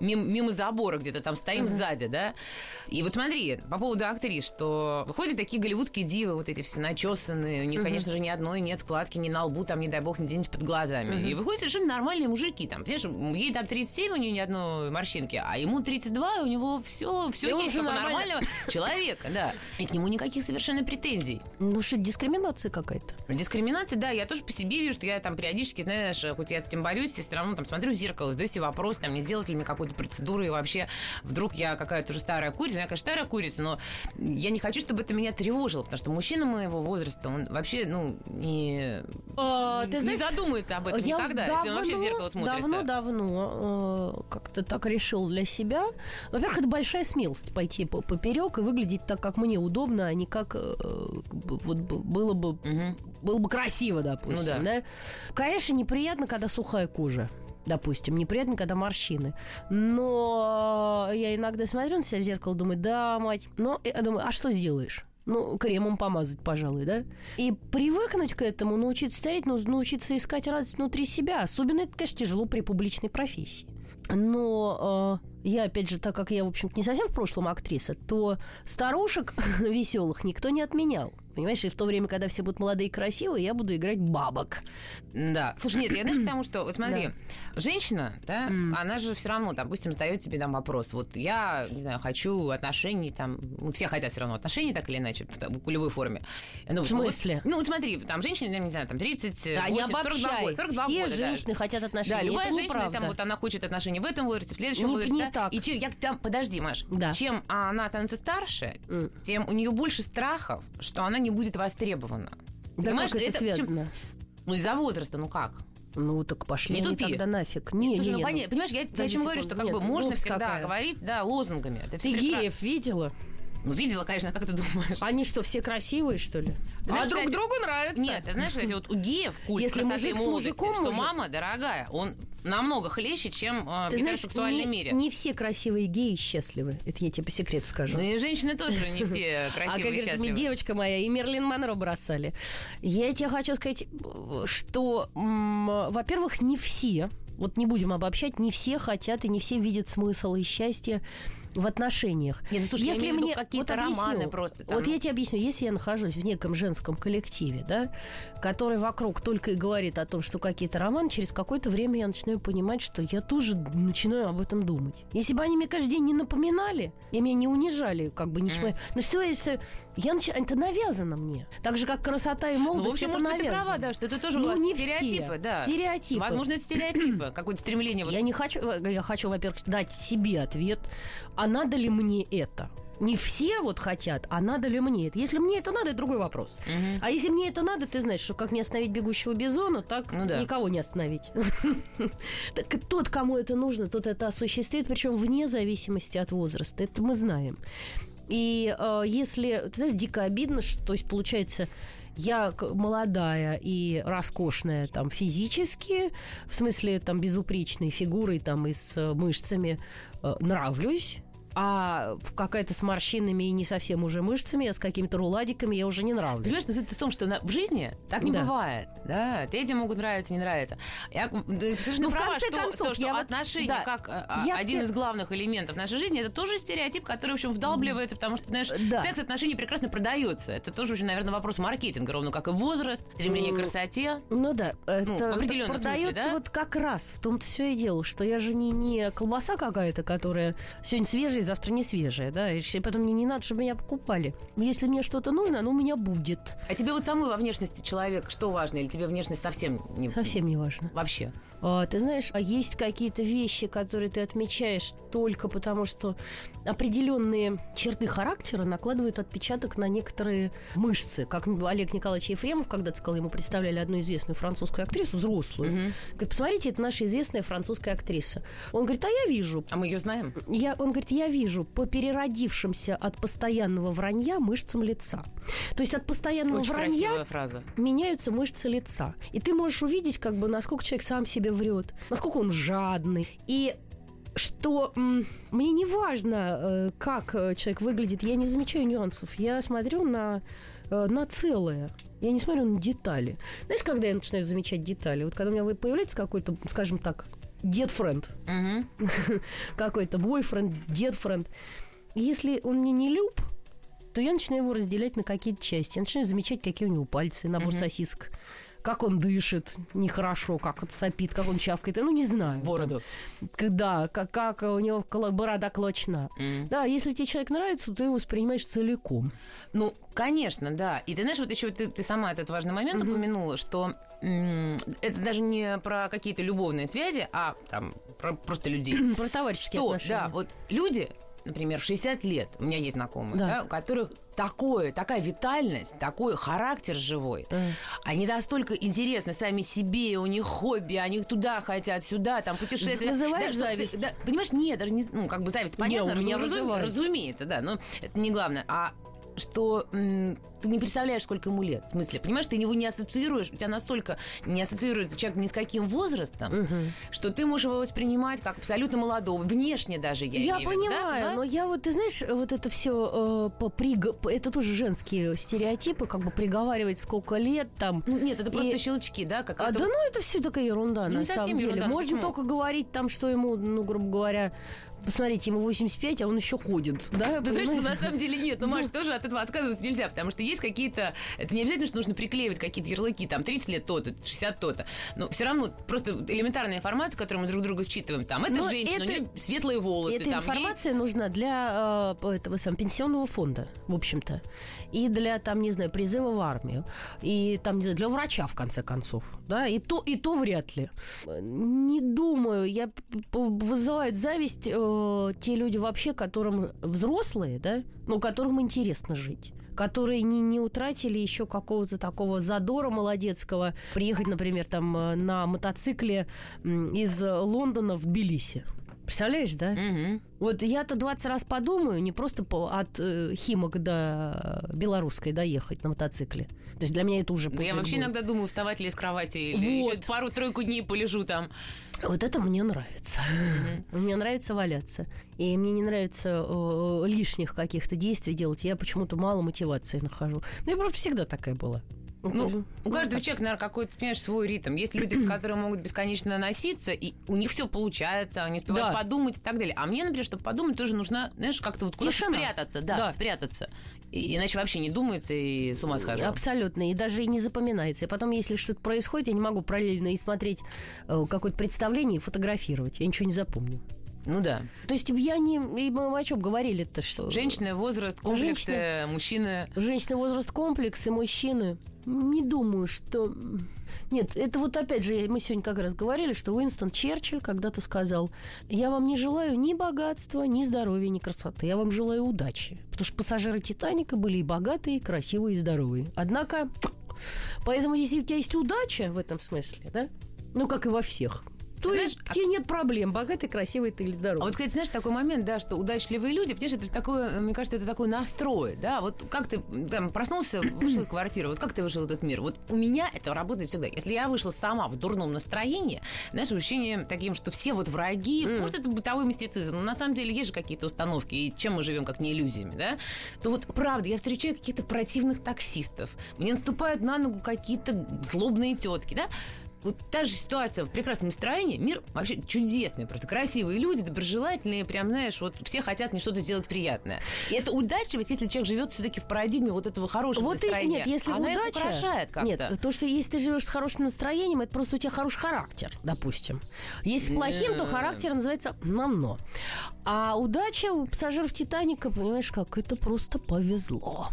мимо, мимо забора где-то там стоим сзади, да. И вот смотри, по поводу актрис, что выходят такие голливудские дивы, вот эти все начесанные, у них, конечно же, ни одной нет складки ни на лбу, там, не дай бог, где-нибудь под глазами. И выходят совершенно нормальные мужики, там, понимаешь, ей там 37, у нее ни одной морщинки, а ему 32, у него все, все И он есть, же у нормально. нормального [laughs] человека, да. И к нему никаких совершенно претензий. Ну что, дискриминация какая-то. Дискриминация, да, я тоже по себе вижу, что я там периодически, знаешь, хоть я с этим борюсь, я все равно там смотрю в зеркало, задаю себе вопрос, там, не сделать ли мне какую-то процедуру, и вообще вдруг я какая-то уже старая курица, я, конечно, старая курица, но я не хочу, чтобы это меня тревожило, потому что мужчина моего возраста, он вообще, ну, не, А, ты не знаешь, задумается об этом я никогда, если он вообще в зеркало смотрится. Давно-давно э, как-то так решил для себя. Во-первых, это большая смелость пойти по- поперек и выглядеть так, как мне удобно, а не как э, вот было бы Мгм. было бы красиво, допустим. Ну да. да. Конечно, неприятно, когда сухая кожа. Допустим, неприятно, когда морщины. Но э, я иногда смотрю на себя в зеркало, думаю, да, мать. Но я думаю, а что сделаешь? Ну, кремом помазать, пожалуй, да? И привыкнуть к этому, научиться стареть, ну, научиться искать радость внутри себя. Особенно это, конечно, тяжело при публичной профессии. Но э, я, опять же, так как я, в общем-то, не совсем в прошлом актриса, то старушек [laughs] веселых никто не отменял. Понимаешь, и в то время, когда все будут молодые и красивые, я буду играть бабок. Да. Слушай, нет, я знаешь, потому что, вот смотри, женщина, да, М. она же все равно, допустим, задает тебе там вопрос. Вот я, не знаю, хочу отношений, там, ну, все хотят все равно отношений, так или иначе, в, любой форме. Ну, В смысле? ну, вот смотри, там женщина, не знаю, там 30, Да, не 42 обобщай. года, 42 Все года, да. женщины хотят отношений. Да, любая Это женщина, неправда. там, вот она хочет отношений в этом возрасте, в следующем Не- возрасте. не да. так. И чем, я, там, подожди, Маш, Да. чем она становится старше, М. тем у нее больше страхов, что она не будет востребована. Да Понимаешь, как это, причем- связано? ну, из-за возраста, ну как? Ну, так пошли Не тупи. тогда нафиг. Не, Слушай, не, ну, не, поня- Понимаешь, я, я о подожди чем говорю, что как бы Нет, можно глупость всегда какая. говорить, да, лозунгами. Это Ты прекрасно. геев видела? Ну, видела, конечно, как ты думаешь? Они что, все красивые, что ли? Ты знаешь, а друг кстати, другу нравятся. Нет, ты знаешь, кстати, вот у геев культ Если красоты мужик с молодости, мужиком что может- мама дорогая, он намного хлеще, чем э, Ты в знаешь, гетеросексуальном не, мире. не все красивые геи счастливы. Это я тебе по секрету скажу. Ну и женщины тоже не все [laughs] А как красивые говорит мне девочка моя, и Мерлин Монро бросали. Я тебе хочу сказать, что, во-первых, не все, вот не будем обобщать, не все хотят и не все видят смысл и счастье в отношениях. Не, ну, слушай, я имею в виду какие-то объясню, романы просто там. Вот я тебе объясню, если я нахожусь в неком женском коллективе, да, который вокруг только и говорит о том, что какие-то романы, через какое-то время я начинаю понимать, что я тоже начинаю об этом думать. Если бы они мне каждый день не напоминали, и меня не унижали, как бы ничего, Мгм. значит, всё, если- я начи- это навязано мне. Так же, как красота и Ну, молодость, в общем, это может быть, ты навязано. права, да, что это тоже Ну, не стереотипы, все. да. Стереотипы. Возможно, это стереотипы, [clears throat] какое-то стремление. вот- Я не хочу, я хочу, во-первых, дать себе ответ, а надо ли мне это? Не все вот хотят, а надо ли мне это? Если мне это надо, это другой вопрос. Мгм. А если мне это надо, ты знаешь, что как не остановить бегущего бизона, так Ну да. никого не остановить. [laughs] Так тот, кому это нужно, тот это осуществит, причем вне зависимости от возраста. Это мы знаем. И э, если, ты знаешь, дико обидно, что, то есть получается, я молодая и роскошная там физически, в смысле там безупречной фигурой там и с э, мышцами э, нравлюсь, а какая-то с морщинами и не совсем уже мышцами, а с какими-то руладиками я уже не нравлюсь. Понимаешь, но суть в том, что на- в жизни так не Да. бывает. Да, эти могут нравиться, не нравиться. Я ты совершенно Ну, права, что, концов, то, что я вот- отношения да, как а, я один те- из главных элементов нашей жизни, это тоже стереотип, который, в общем, вдалбливается, потому что, знаешь, Да. секс отношений прекрасно продается. Это тоже, в общем, наверное, вопрос маркетинга, ровно как и возраст, стремление к М, красоте. Ну да, это определенном смысле, продается да? вот как раз в том-то все и дело, что я же не, не колбаса какая-то, которая сегодня свежая, завтра не свежая, да, и поэтому мне не надо, чтобы меня покупали. Если мне что-то нужно, оно у меня будет. А тебе вот самой во внешности человека что важно? Или тебе внешность совсем не... Совсем не важно. Вообще. А, ты знаешь, а есть какие-то вещи, которые ты отмечаешь только потому, что определенные черты характера накладывают отпечаток на некоторые мышцы. Как Олег Николаевич Ефремов когда-то сказал, ему представляли одну известную французскую актрису, взрослую. Мгм. Говорит, посмотрите, это наша известная французская актриса. Он говорит, а я вижу. А мы ее знаем? Я, он говорит, я вижу по переродившимся от постоянного вранья мышцам лица. То есть от постоянного Очень вранья фраза. меняются мышцы лица. И ты можешь увидеть, как бы, насколько человек сам себе врет, насколько он жадный. И что мне не важно, э, как э, человек выглядит, я не замечаю нюансов. Я смотрю на, э, на целое. Я не смотрю на детали. Знаешь, когда я начинаю замечать детали? Вот когда у меня появляется какой-то, скажем так, дед-френд, Мгм. [laughs] какой-то бойфренд, дед-френд. Если он мне не люб, то я начинаю его разделять на какие-то части. Я начинаю замечать, какие у него пальцы, набор Мгм. сосисок. Как он дышит нехорошо, как он сопит, как он чавкает. Ну, не знаю. Бороду. Да, как, как у него борода клочна. М. Да, если тебе человек нравится, то ты его воспринимаешь целиком. Ну, конечно, да. И ты знаешь, вот еще ты, ты сама этот важный момент Мгм. упомянула, что это даже не про какие-то любовные связи, а там про просто людей. Про товарищеские Что, отношения. да, вот люди, например, 60 лет, у меня есть знакомые, Да. да, у которых такое, такая витальность, такой характер живой. Э. Они настолько интересны сами себе, у них хобби, они туда хотят, сюда, там путешествия. Вызывает Да, зависть? да, понимаешь, нет, даже не, ну, как бы зависть, понятно, у меня разу- вызывает. разумеется, да, но это не главное. А что м, ты не представляешь, сколько ему лет. В смысле, понимаешь, ты его не ассоциируешь, у тебя настолько не ассоциируется человек ни с каким возрастом, Мгм. что ты можешь его воспринимать как абсолютно молодого, внешне даже, я, Я имею в виду, да? понимаю, но я вот, ты знаешь, вот это все по приго- по- это тоже женские стереотипы, как бы приговаривать сколько лет там. Ну, Нет, это просто И- щелчки, да? Как А, да ну это все такая ерунда, Ну, на не совсем самом деле. ерунда, Можно почему? только говорить там, что ему, ну, грубо говоря, посмотрите, ему 85, а он еще ходит. Да, Ты знаешь, ну, на самом деле нет, ну, Маш, тоже от этого отказываться нельзя, потому что есть какие-то, это не обязательно, что нужно приклеивать какие-то ярлыки, там, 30 лет то-то, 60 то-то, но все равно просто элементарная информация, которую мы друг друга считываем, там, это Но женщина, это- у нее светлые волосы, Эта там, ей- информация нужна для э, этого сам, пенсионного фонда, в общем-то. И для, там, не знаю, призыва в армию. И там, не знаю, для врача, в конце концов. Да, и то, и то вряд ли. Э, Не. Я п- п- вызывает зависть э, те люди вообще, которым взрослые, да, но которым интересно жить. которые не, не утратили еще какого-то такого задора молодецкого. Приехать, например, там э, на мотоцикле из Лондона в Тбилиси. Представляешь, да? Угу. Вот я-то 20 раз подумаю, не просто по, от э, Химок до Белорусской доехать на мотоцикле. То есть для меня это уже... Да я вообще будет. иногда думаю, вставать ли из кровати, или Вот. еще пару-тройку дней полежу там. Вот это мне нравится. Мне нравится валяться. И мне не нравится э, лишних каких-то действий делать. Я почему-то мало мотивации нахожу. Ну, я просто всегда такая была. Ну, у каждого так. человека, наверное, какой-то, понимаешь, свой ритм. Есть люди, которые могут бесконечно носиться, и у них все получается, они успевают Да. подумать и так далее. А мне, например, чтобы подумать, тоже нужна, знаешь, как-то вот куда-то спрятаться. Да, Да. спрятаться. И- иначе вообще не думается и с ума схожу. Абсолютно. И даже и не запоминается. И потом, если что-то происходит, я не могу параллельно и смотреть э, какое-то представление и фотографировать. Я ничего не запомню. Ну да. То есть я не... И мы о чем говорили-то? Что... Женщины, возраст, комплексы, Женщины. мужчины. Женщины возраст комплекс и мужчины. Не думаю, что... Нет, это вот опять же, мы сегодня как раз говорили, что Уинстон Черчилль когда-то сказал, я вам не желаю ни богатства, ни здоровья, ни красоты. Я вам желаю удачи. Потому что пассажиры Титаника были и богатые, и красивые, и здоровые. Однако, поэтому если у тебя есть удача в этом смысле, да, ну, как и во всех, то Знаешь, тебе нет проблем, богатый, красивый ты или здоровый. А вот, кстати, знаешь, такой момент, да, что удачливые люди, понимаешь, это же такое, мне кажется, это такой настрой, да, вот как ты там проснулся, вышел из квартиры, вот как ты вышел этот мир? Вот у меня это работает всегда. Если я вышла сама в дурном настроении, знаешь, ощущение таким, что все вот враги, может, это бытовой мистицизм, но на самом деле есть же какие-то установки, и чем мы живем, как не иллюзиями, да, то вот правда, я встречаю каких-то противных таксистов, мне наступают на ногу какие-то злобные тетки, да, вот та же ситуация в прекрасном настроении. Мир вообще чудесный, просто красивые люди, доброжелательные, прям, знаешь, вот все хотят мне что-то сделать приятное. И это удачливость, если человек живет все-таки в парадигме вот этого хорошего Вот и настроения. нет, если Она удача... украшает как-то. Нет, то, что если ты живешь с хорошим настроением, это просто у тебя хороший характер, допустим. Если с плохим, то характер называется намно. А удача у пассажиров Титаника, понимаешь, как это просто повезло.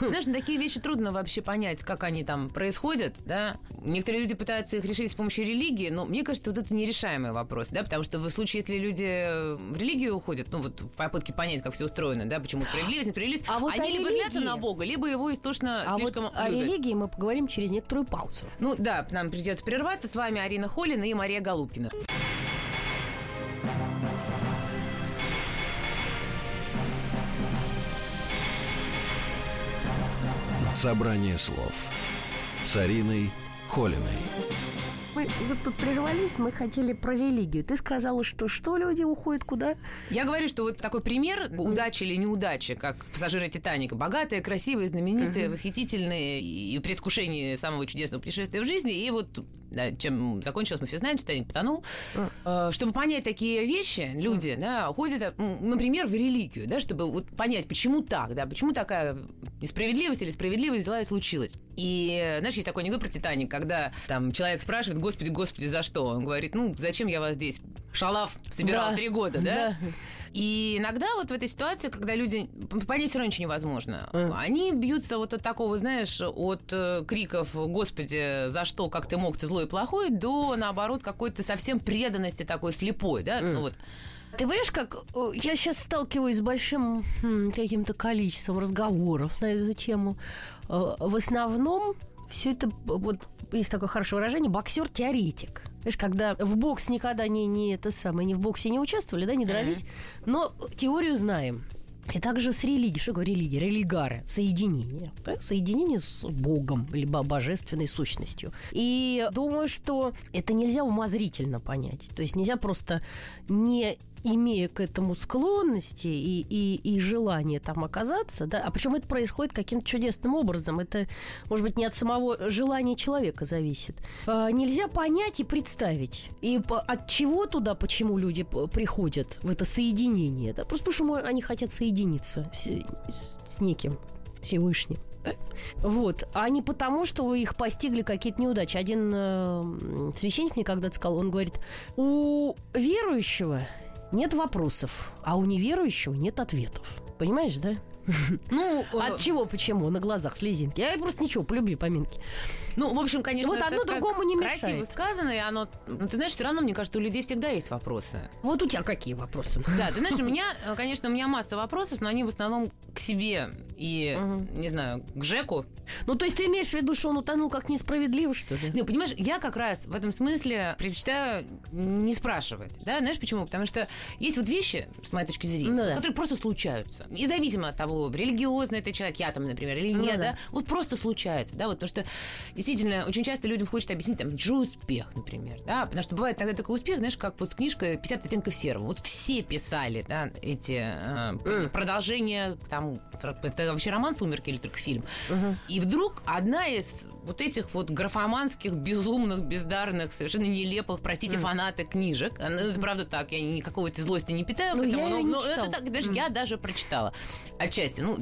Знаешь, такие вещи трудно вообще понять, как они там происходят, да. Некоторые люди пытаются их решить с помощью религии, но мне кажется, вот это нерешаемый вопрос, да, потому что в случае, если люди э, в религию уходят, ну вот в попытке понять, как все устроено, да, почему справедливость, несправедливость, А вот они о либо злятся на Бога, либо его истошно А вот слишком о любят. религии мы поговорим через некоторую паузу. Ну да, нам придется прерваться. С вами Арина Холина и Мария Голубкина. Собрание слов с Ариной Холиной. Мы вот тут прервались, мы хотели про религию. Ты сказала, что что люди уходят куда? Я говорю, что вот такой пример удачи или неудачи, как пассажиры Титаника. Богатые, красивые, знаменитые, восхитительные и в предвкушении самого чудесного путешествия в жизни. И вот чем закончилось, мы все знаем, Титаник потонул. Э, Чтобы понять такие вещи, люди да, ходят, м, например, в религию, да, чтобы вот понять, почему так, да, почему такая несправедливость или справедливость взяла и случилась. И, э, знаешь, есть такой анекдот про Титаник, когда там человек спрашивает, господи, господи, за что? Он говорит, ну, зачем я вас здесь шалав собирал Да. три года, да? И иногда вот в этой ситуации, когда люди... Понять все равно ничего невозможно. Мгм. Они бьются вот от такого, знаешь, от э, криков «Господи, за что? Как ты мог? Ты злой и плохой?» до, наоборот, какой-то совсем преданности такой слепой, да? Ну вот. Ты понимаешь, как э, я сейчас сталкиваюсь с большим м, каким-то количеством разговоров на эту тему. В основном все это, вот есть такое хорошее выражение, боксер-теоретик. Знаешь, когда в бокс никогда не, не это самое, не в боксе не участвовали, да, не дрались, но теорию знаем. И также с религией. Что такое религия? Религары. Соединение. да? Соединение с Богом, либо божественной сущностью. И думаю, что это нельзя умозрительно понять. То есть нельзя просто не имея к этому склонности и, и, и желание там оказаться, да, а причем это происходит каким-то чудесным образом, это, может быть, не от самого желания человека зависит. А, нельзя понять и представить, и по- от чего туда, почему люди приходят в это соединение, да, просто потому что они хотят соединиться с, с- с неким Всевышним. Вот, а не потому, что их постигли какие-то неудачи. Один э, священник мне когда-то сказал, он говорит, у верующего нет вопросов, а у неверующего нет ответов. Понимаешь, да? Ну, [laughs] от чего, почему? На глазах слезинки. Я просто ничего, полюби поминки. Ну, в общем, конечно, вот одно другому не мешает. Красиво сказано, и оно... Ну, ты знаешь, все равно, мне кажется, у людей всегда есть вопросы. Вот у тебя какие вопросы? Да, ты знаешь, у [laughs] меня, конечно, у меня масса вопросов, но они в основном к себе и, угу. не знаю, к Жеку. Ну, то есть ты имеешь в виду, что он утонул как несправедливо, что ли? Ну, понимаешь, я как раз в этом смысле предпочитаю не спрашивать, да, знаешь почему? Потому что есть вот вещи, с моей точки зрения, ну, да. которые просто случаются. Независимо от того, религиозный ты человек, я там, например, или ну нет, ну, да. да, вот просто случается, да, вот потому что действительно очень часто людям хочется объяснить там чужой успех, например, да, потому что бывает тогда такой успех, знаешь, как вот с книжкой «50 оттенков серого». Вот все писали, да, эти э, mm. продолжения, там, это вообще роман «Сумерки» или только фильм. Uh-huh. И вдруг одна из вот этих вот графоманских, безумных, бездарных, совершенно нелепых, простите, mm. фанаты книжек, ну, это правда так, я никакой этой злости не питаю ну, к этому, но, но это так, даже mm. я даже прочитала отчасти. Ну,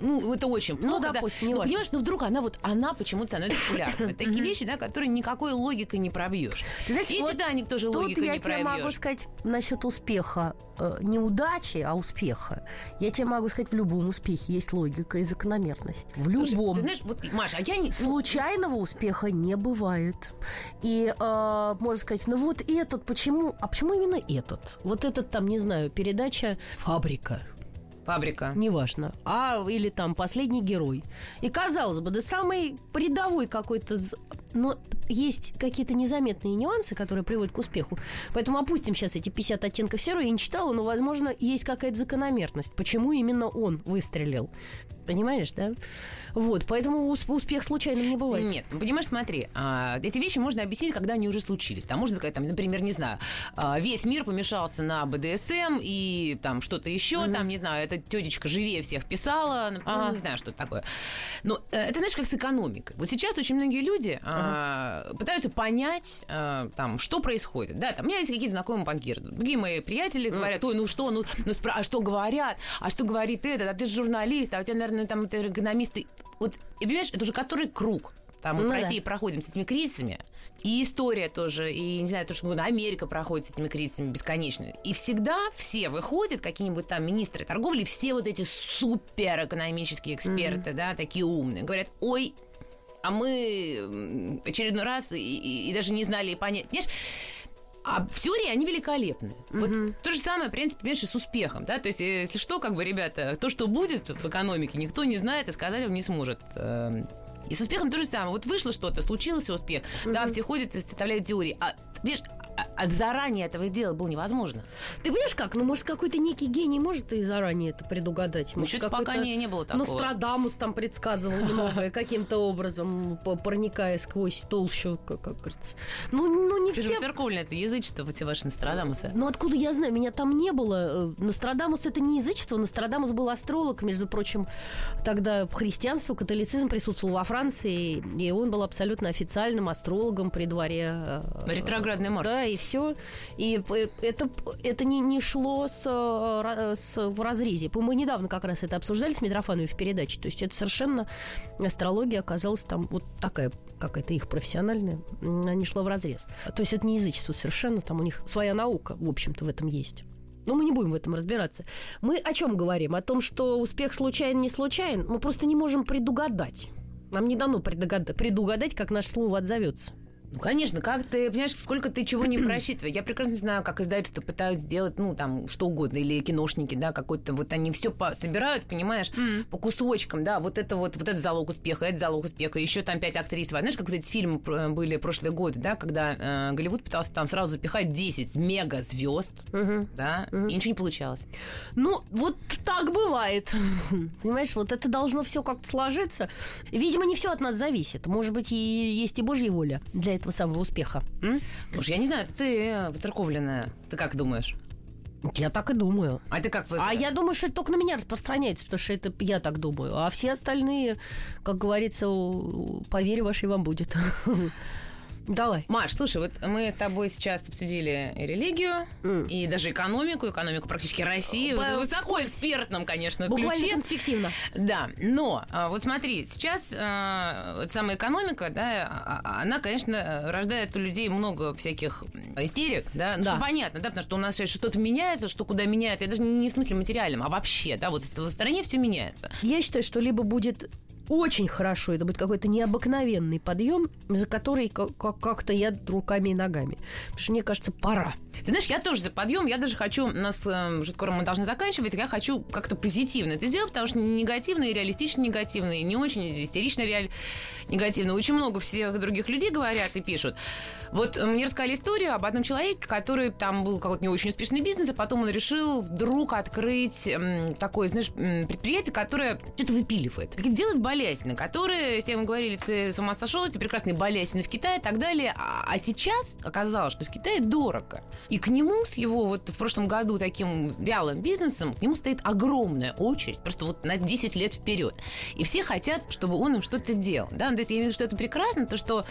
ну это очень ну, плохо. Ну, допустим, да. не но, понимаешь, ну вдруг она вот, она почему-то становится популярной. Такие вещи, да, которые никакой логикой не пробьешь. Ты знаешь, и вот Титаник тоже логикой не пробьешь. я тебе могу сказать насчет успеха. Э, неудачи, а успеха. Я тебе могу сказать, в любом успехе есть логика и закономерность. В любом. Ты знаешь, вот, Маша, а я не... Случайного успеха не бывает. И э, можно сказать, ну вот этот, почему... А почему именно этот? Вот этот там, не знаю, передача «Фабрика». Фабрика. Неважно. А или там последний герой. И казалось бы, да самый рядовой какой-то но есть какие-то незаметные нюансы, которые приводят к успеху. Поэтому опустим сейчас эти 50 оттенков серого. Я не читала, но, возможно, есть какая-то закономерность. Почему именно он выстрелил? Понимаешь, да? Вот, поэтому успех случайным не бывает. Нет, ну, понимаешь, смотри, а, эти вещи можно объяснить, когда они уже случились. Там можно сказать, там, например, не знаю, а, весь мир помешался на БДСМ и там что-то еще, mm-hmm. там, не знаю, эта тетечка живее всех писала, ну, не знаю, что это такое. Но э, это, знаешь, как с экономикой. Вот сейчас очень многие люди ага. пытаются понять, там, что происходит. Да, там, у меня есть какие-то знакомые банкиры. Другие мои приятели говорят, ой, ну что, ну, ну спра- а что говорят, а что говорит этот, а ты же журналист, а у тебя, наверное, там это экономисты вот, и понимаешь, это уже который круг. Там мы ну, по России да. проходим с этими кризисами. И история тоже, и, не знаю, то, что Америка проходит с этими кризисами бесконечно. И всегда все выходят, какие-нибудь там министры торговли, все вот эти супер экономические эксперты, mm-hmm. да, такие умные, говорят, ой, а мы очередной раз и, и, и даже не знали и понять. Понимаешь, а в теории они великолепны. Mm-hmm. Вот то же самое, в принципе, понимаешь, и с успехом, да, то есть, если что, как бы, ребята, то, что будет в экономике, никто не знает и сказать вам не сможет. Эм, и с успехом то же самое. Вот вышло что-то, случился успех, mm-hmm. да, все ходят и составляют теории. А, видишь, а заранее этого сделать было невозможно. Ты понимаешь как? Ну, может, какой-то некий гений может и заранее это предугадать. Ну, может, пока не, не было такого. Нострадамус там предсказывал многое каким-то образом, проникая сквозь толщу, как, как говорится. Ну, ну не все... же церковное это язычество, эти ваши Нострадамусы. Ну, откуда я знаю? Меня там не было. Нострадамус это не язычество. Нострадамус был астролог, между прочим, тогда христианство, католицизм присутствовал во Франции, и он был абсолютно официальным астрологом при дворе. Э, Ретроградный Марс. Да, и все. И это, это не, не шло с, э, с, в разрезе. Мы недавно как раз это обсуждали с Митрофановой в передаче. То есть это совершенно астрология оказалась там вот такая какая-то их профессиональная, она не шла в разрез. То есть это не язычество совершенно, там у них своя наука, в общем-то, в этом есть. Но мы не будем в этом разбираться. Мы о чем говорим? О том, что успех случайен, не случайен. Мы просто не можем предугадать. Нам не дано предугадать, предугадать как наше слово отзовется. Ну, конечно, как ты, понимаешь, сколько ты чего не просчитываешь. Я прекрасно знаю, как издательство пытаются сделать, ну, там, что угодно, или киношники, да, какой-то, вот они все собирают, понимаешь, mm. по кусочкам, да, вот это вот, вот это залог успеха, это залог успеха, еще там пять актрис. Знаешь, как вот эти фильмы были прошлые годы, да, когда э, Голливуд пытался там сразу запихать 10 мега звезд, mm-hmm. да, mm-hmm. и ничего не получалось. Ну, вот так бывает. [laughs] Понимаешь, вот это должно все как-то сложиться. Видимо, не все от нас зависит. Может быть, и есть и Божья воля для этого самого успеха? М? Слушай, я не знаю, ты церковленная. Ты как думаешь? Я так и думаю. А ты как? А я думаю, что это только на меня распространяется, потому что это я так думаю. А все остальные, как говорится, по вере вашей вам будет. [laughs] Давай. Маш, слушай, вот мы с тобой сейчас обсудили и религию, М. и даже экономику, экономику практически России, По- высоко экспертном, конечно, Буквально ключе. конспективно. Да, но а, вот смотри, сейчас а, вот самая экономика, да, а- она, конечно, рождает у людей много всяких истерик, да, ну, Да. что понятно, да, потому что у нас сейчас что-то меняется, что куда меняется, это даже не в смысле материальном, а вообще, да, вот в стране все меняется. Я считаю, что либо будет очень хорошо, это будет какой-то необыкновенный подъем, за который ка- ка- как-то я руками и ногами. Потому что мне кажется, пора. Ты знаешь, я тоже за подъем, я даже хочу, нас э, уже скоро мы должны заканчивать, я хочу как-то позитивно это делать, потому что негативно и реалистично негативно, и не очень и истерично реаль... негативно. Очень много всех других людей говорят и пишут. Вот э, мне рассказали историю об одном человеке, который там был какой-то не очень успешный бизнес, а потом он решил вдруг открыть такое, знаешь, предприятие, которое что-то выпиливает. Делает болезненно, которое, все ему говорили, ты с ума сошел, эти прекрасные болезни в Китае и так далее. А, а сейчас оказалось, что в Китае дорого. И к нему с его вот в прошлом году таким вялым бизнесом, к нему стоит огромная очередь, просто вот на 10 лет вперед. И все хотят, чтобы он им что-то делал. Да? Ну, То есть я имею в виду, что это прекрасно, то, что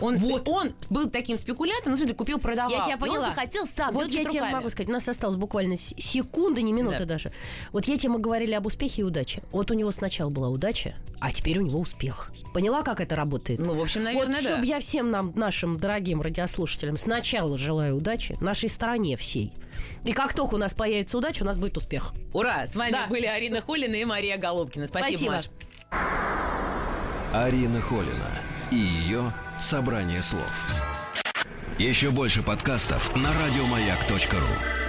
он, он был таким спекулянтом, ну, смысле, купил, продавал. Я тебя И он поняла. захотел сам Вот я что-то тебе руками. могу сказать, у нас осталось буквально секунды, не минуты Да. даже. Вот я тебе мы говорили об успехе и удаче. Вот у него сначала была удача, а теперь у него успех. Поняла, как это работает? Ну, в общем, наверное, вот, да. чтобы я всем нам, нашим дорогим радиослушателям, сначала желаю удачи, нашей стране всей. И как только у нас появится удача, у нас будет успех. Ура! С вами Да. были Арина Холина и Мария Голубкина. Спасибо, Спасибо. Маш. Арина Холина и ее «Собрание слов». Еще больше подкастов на радиомаяк.ру